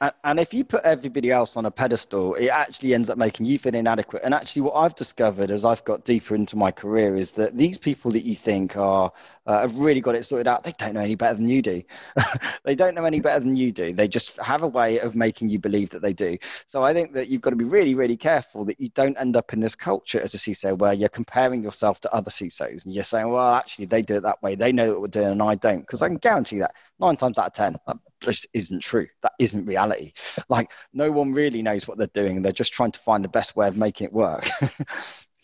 And, if you put everybody else on a pedestal, it actually ends up making you feel inadequate. And actually, what I've discovered as I've got deeper into my career is that these people that you think are uh, have really got it sorted out, they don't know any better than you do. they don't know any better than you do. They just have a way of making you believe that they do. So I think that you've got to be really, really careful that you don't end up in this culture as a CISO where you're comparing yourself to other CISOs and you're saying, well, actually, they do it that way. They know what we're doing, and I don't. Because I can guarantee that nine times out of ten, just isn't true. That isn't reality. Like no one really knows what they're doing. They're just trying to find the best way of making it work.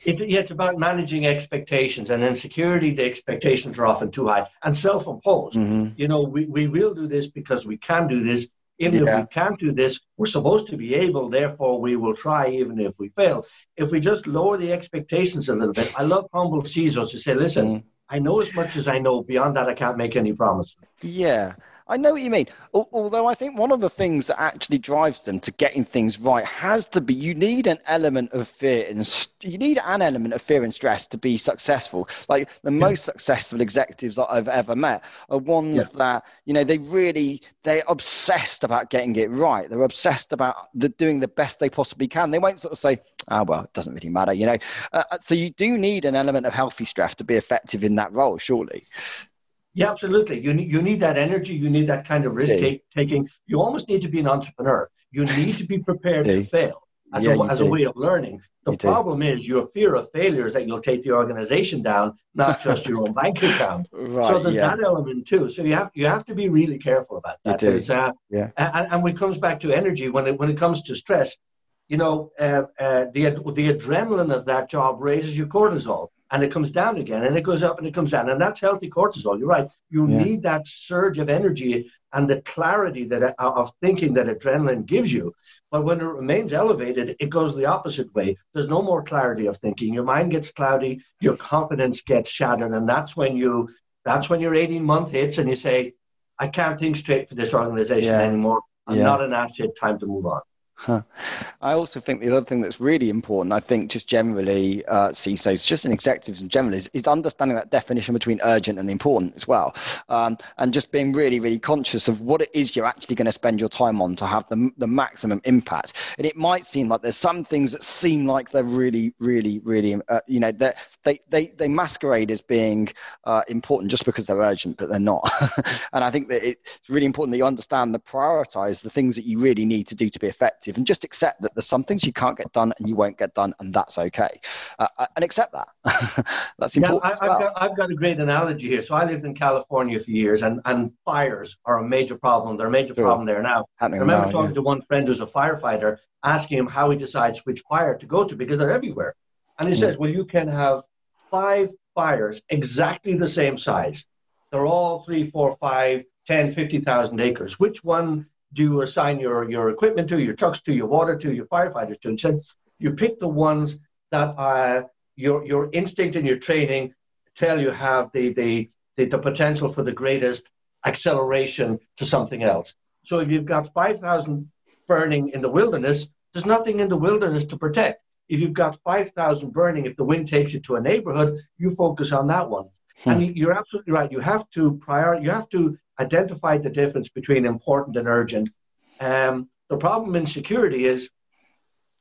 it, yeah, it's about managing expectations, and in security, the expectations are often too high and self-imposed. Mm-hmm. You know, we, we will do this because we can do this. Even yeah. if we can't do this, we're supposed to be able. Therefore, we will try, even if we fail. If we just lower the expectations a little bit, I love humble CISOs to say, "Listen, mm. I know as much as I know. Beyond that, I can't make any promises." Yeah, I know what you mean. Although I think one of the things that actually drives them to getting things right has to be you need an element of fear and you need an element of fear and stress to be successful. Like the yeah. most successful executives that I've ever met are ones yeah. that you know they really they're obsessed about getting it right. They're obsessed about the, doing the best they possibly can. They won't sort of say, "Oh well, it doesn't really matter," you know. Uh, uh so you do need an element of healthy stress to be effective in that role, surely. Yeah, absolutely. You need, you need that energy. You need that kind of risk yeah. taking. You almost need to be an entrepreneur. You need to be prepared to fail as, yeah, a, as a way of learning. The you problem do. is your fear of failure is that you'll take the organization down, not just your own bank account. Right, so there's that element too. So you have you have to be really careful about that. You do. Uh, yeah. And, and when it comes back to energy, when it when it comes to stress, you know, uh, uh, the the adrenaline of that job raises your cortisol and it comes down again and it goes up and it comes down and that's healthy cortisol you're right you yeah. need that surge of energy and the clarity that uh, of thinking that adrenaline gives you but when it remains elevated it goes the opposite way there's no more clarity of thinking your mind gets cloudy your confidence gets shattered and that's when you that's when your 18 month hits and you say i can't think straight for this organization yeah. anymore i'm yeah. not an asset time to move on Huh. I also think the other thing that's really important, I think, just generally, uh, CISOs, just in executives in general, is, is understanding that definition between urgent and important as well. Um, and just being really, really conscious of what it is you're actually going to spend your time on to have the, the maximum impact. And it might seem like there's some things that seem like they're really, really, really, uh, you know, they, they, they masquerade as being uh, important just because they're urgent, but they're not. and I think that it's really important that you understand to prioritize the things that you really need to do to be effective and just accept that there's some things you can't get done and you won't get done, and that's okay. Uh, uh and accept that. that's important. Yeah, I, have got, I've got a great analogy here. So I lived in California for years, and, and fires are a major problem. They're a major sure. problem there now. Happening I remember now, talking yeah. to one friend who's a firefighter, asking him how he decides which fire to go to because they're everywhere. And he mm. says, well, you can have five fires exactly the same size. They're all three, four, five, 10, 50,000 acres. Which one do you assign your, your equipment to, your trucks to, your water to, your firefighters to? And said you pick the ones that are your, your instinct and your training tell you have the, the, the, the potential for the greatest acceleration to something else. So if you've got 5,000 burning in the wilderness, there's nothing in the wilderness to protect. If you've got 5,000 burning, if the wind takes you to a neighborhood, you focus on that one. Hmm. And you're absolutely right. You have to prior, you have to identify the difference between important and urgent. Um, the problem in security is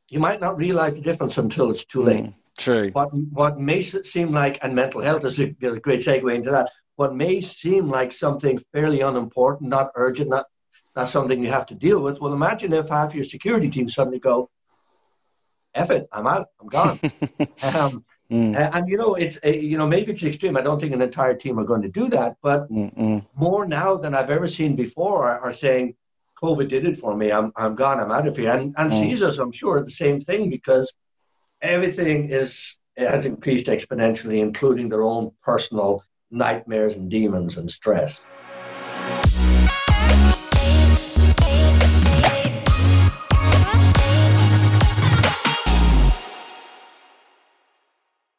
you might not realize the difference until it's too late. Mm, true. What, what may seem like, and mental health is a, a great segue into that, what may seem like something fairly unimportant, not urgent, not, not something you have to deal with. Well, imagine if half your security team suddenly go, F it, I'm out, I'm gone. um, Mm. Uh, and you know, it's uh, you know maybe it's extreme. I don't think an entire team are going to do that, but Mm-mm. more now than I've ever seen before are, are, saying, "COVID did it for me. I'm I'm gone. I'm out of here." And and mm. CISOs, I'm sure, the same thing because everything is has increased exponentially, including their own personal nightmares and demons and stress.